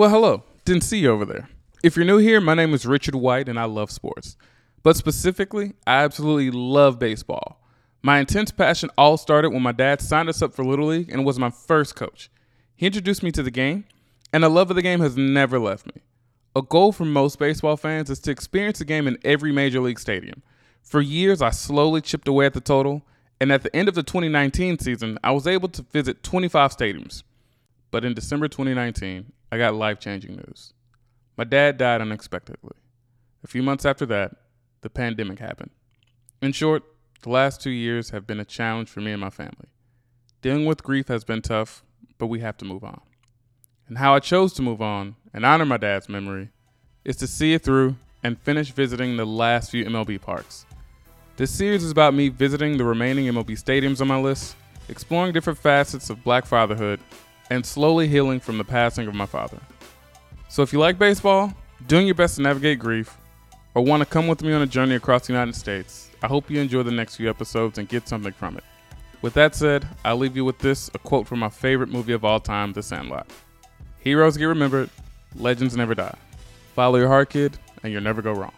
Well, hello. Didn't see you over there. If you're new here, my name is Richard White and I love sports. But specifically, I absolutely love baseball. My intense passion all started when my dad signed us up for Little League and was my first coach. He introduced me to the game, and the love of the game has never left me. A goal for most baseball fans is to experience the game in every major league stadium. For years, I slowly chipped away at the total, and at the end of the 2019 season, I was able to visit 25 stadiums. But in December 2019, I got life changing news. My dad died unexpectedly. A few months after that, the pandemic happened. In short, the last two years have been a challenge for me and my family. Dealing with grief has been tough, but we have to move on. And how I chose to move on and honor my dad's memory is to see it through and finish visiting the last few MLB parks. This series is about me visiting the remaining MLB stadiums on my list, exploring different facets of black fatherhood, and slowly healing from the passing of my father. So if you like baseball, doing your best to navigate grief, or want to come with me on a journey across the United States, I hope you enjoy the next few episodes and get something from it. With that said, I'll leave you with this a quote from my favorite movie of all time, The Sandlot. Heroes get remembered, legends never die. Follow your heart, kid, and you'll never go wrong.